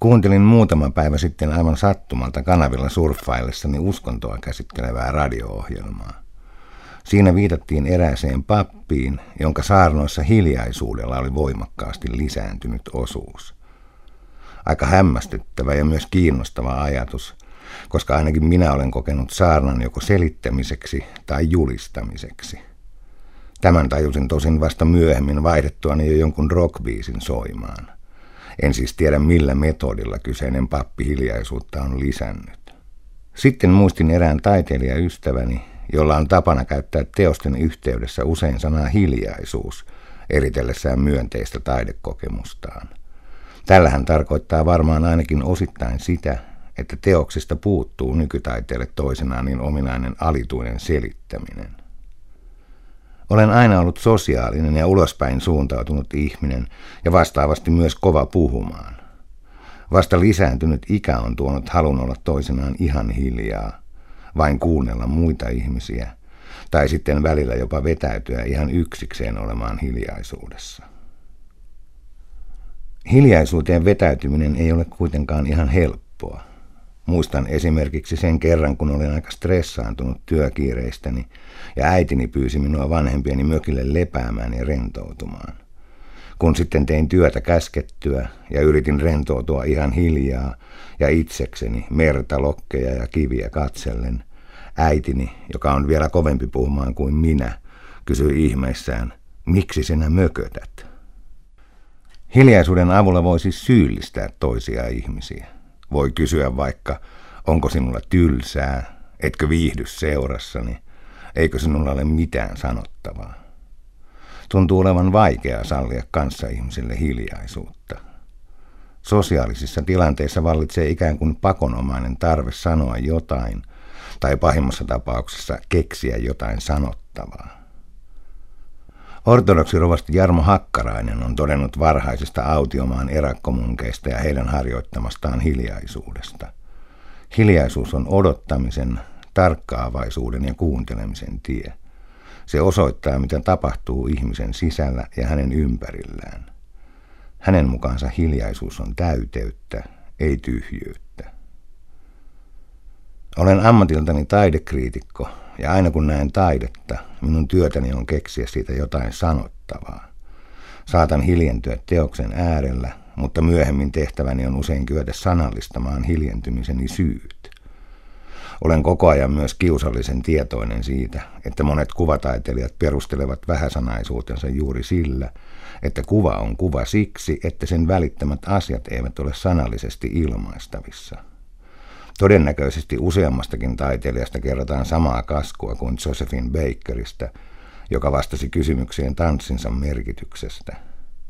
Kuuntelin muutama päivä sitten aivan sattumalta kanavilla surffaillessani uskontoa käsittelevää radio-ohjelmaa. Siinä viitattiin erääseen pappiin, jonka saarnoissa hiljaisuudella oli voimakkaasti lisääntynyt osuus. Aika hämmästyttävä ja myös kiinnostava ajatus, koska ainakin minä olen kokenut saarnan joko selittämiseksi tai julistamiseksi. Tämän tajusin tosin vasta myöhemmin vaihdettuani jo jonkun rockbiisin soimaan. En siis tiedä millä metodilla kyseinen pappi hiljaisuutta on lisännyt. Sitten muistin erään taiteilijaystäväni, jolla on tapana käyttää teosten yhteydessä usein sanaa hiljaisuus, eritellessään myönteistä taidekokemustaan. Tällähän tarkoittaa varmaan ainakin osittain sitä, että teoksista puuttuu nykytaiteelle toisenaan niin ominainen alituinen selittäminen. Olen aina ollut sosiaalinen ja ulospäin suuntautunut ihminen ja vastaavasti myös kova puhumaan. Vasta lisääntynyt ikä on tuonut halun olla toisenaan ihan hiljaa, vain kuunnella muita ihmisiä, tai sitten välillä jopa vetäytyä ihan yksikseen olemaan hiljaisuudessa. Hiljaisuuteen vetäytyminen ei ole kuitenkaan ihan helppoa. Muistan esimerkiksi sen kerran, kun olin aika stressaantunut työkiireistäni ja äitini pyysi minua vanhempieni mökille lepäämään ja rentoutumaan. Kun sitten tein työtä käskettyä ja yritin rentoutua ihan hiljaa ja itsekseni merta, lokkeja ja kiviä katsellen, äitini, joka on vielä kovempi puhumaan kuin minä, kysyi ihmeissään, miksi sinä mökötät? Hiljaisuuden avulla voi siis syyllistää toisia ihmisiä. Voi kysyä vaikka, onko sinulla tylsää, etkö viihdy seurassani, eikö sinulla ole mitään sanottavaa. Tuntuu olevan vaikeaa sallia kanssaihmisille hiljaisuutta. Sosiaalisissa tilanteissa vallitsee ikään kuin pakonomainen tarve sanoa jotain, tai pahimmassa tapauksessa keksiä jotain sanottavaa. Ortodoksirovasti Jarmo Hakkarainen on todennut varhaisesta autiomaan erakkomunkeista ja heidän harjoittamastaan hiljaisuudesta. Hiljaisuus on odottamisen, tarkkaavaisuuden ja kuuntelemisen tie. Se osoittaa, mitä tapahtuu ihmisen sisällä ja hänen ympärillään. Hänen mukaansa hiljaisuus on täyteyttä, ei tyhjyyttä. Olen ammatiltani taidekriitikko ja aina kun näen taidetta, minun työtäni on keksiä siitä jotain sanottavaa. Saatan hiljentyä teoksen äärellä, mutta myöhemmin tehtäväni on usein kyetä sanallistamaan hiljentymiseni syyt. Olen koko ajan myös kiusallisen tietoinen siitä, että monet kuvataiteilijat perustelevat vähäsanaisuutensa juuri sillä, että kuva on kuva siksi, että sen välittämät asiat eivät ole sanallisesti ilmaistavissa – Todennäköisesti useammastakin taiteilijasta kerrotaan samaa kaskua kuin Josephine Bakerista, joka vastasi kysymykseen tanssinsa merkityksestä.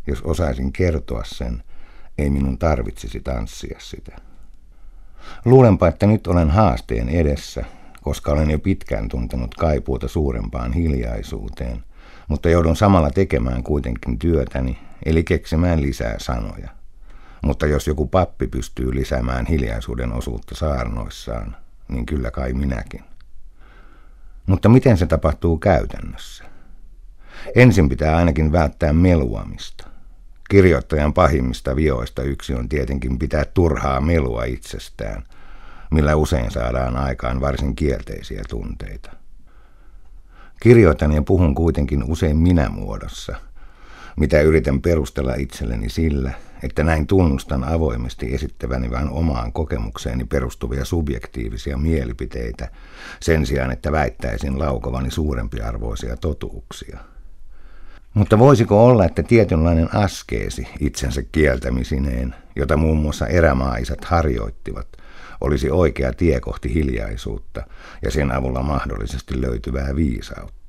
Jos osaisin kertoa sen, ei minun tarvitsisi tanssia sitä. Luulenpa, että nyt olen haasteen edessä, koska olen jo pitkään tuntenut kaipuuta suurempaan hiljaisuuteen, mutta joudun samalla tekemään kuitenkin työtäni, eli keksimään lisää sanoja. Mutta jos joku pappi pystyy lisäämään hiljaisuuden osuutta saarnoissaan, niin kyllä kai minäkin. Mutta miten se tapahtuu käytännössä? Ensin pitää ainakin välttää meluamista. Kirjoittajan pahimmista vioista yksi on tietenkin pitää turhaa melua itsestään, millä usein saadaan aikaan varsin kielteisiä tunteita. Kirjoitan ja puhun kuitenkin usein minä-muodossa, mitä yritän perustella itselleni sillä, että näin tunnustan avoimesti esittäväni vain omaan kokemukseeni perustuvia subjektiivisia mielipiteitä, sen sijaan että väittäisin laukovani suurempiarvoisia totuuksia. Mutta voisiko olla, että tietynlainen askeesi itsensä kieltämisineen, jota muun muassa erämaisat harjoittivat, olisi oikea tie kohti hiljaisuutta ja sen avulla mahdollisesti löytyvää viisautta?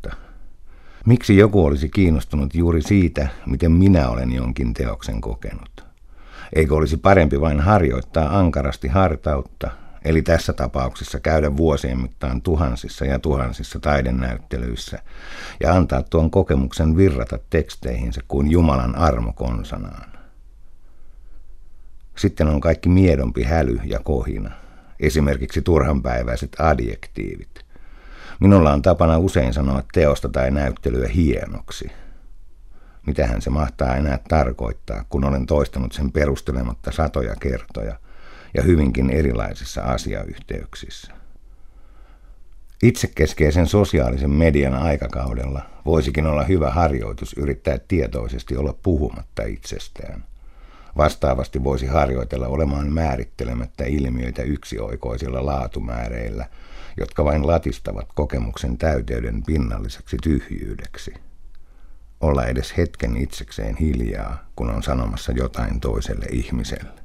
Miksi joku olisi kiinnostunut juuri siitä, miten minä olen jonkin teoksen kokenut? Eikö olisi parempi vain harjoittaa ankarasti hartautta, eli tässä tapauksessa käydä vuosien mittaan tuhansissa ja tuhansissa taidenäyttelyissä ja antaa tuon kokemuksen virrata teksteihinsä kuin Jumalan armo konsanaan. Sitten on kaikki miedompi häly ja kohina, esimerkiksi turhanpäiväiset adjektiivit – Minulla on tapana usein sanoa teosta tai näyttelyä hienoksi. Mitähän se mahtaa enää tarkoittaa, kun olen toistanut sen perustelematta satoja kertoja ja hyvinkin erilaisissa asiayhteyksissä. Itsekeskeisen sosiaalisen median aikakaudella voisikin olla hyvä harjoitus yrittää tietoisesti olla puhumatta itsestään. Vastaavasti voisi harjoitella olemaan määrittelemättä ilmiöitä yksioikoisilla laatumääreillä, jotka vain latistavat kokemuksen täyteyden pinnalliseksi tyhjyydeksi. Olla edes hetken itsekseen hiljaa, kun on sanomassa jotain toiselle ihmiselle.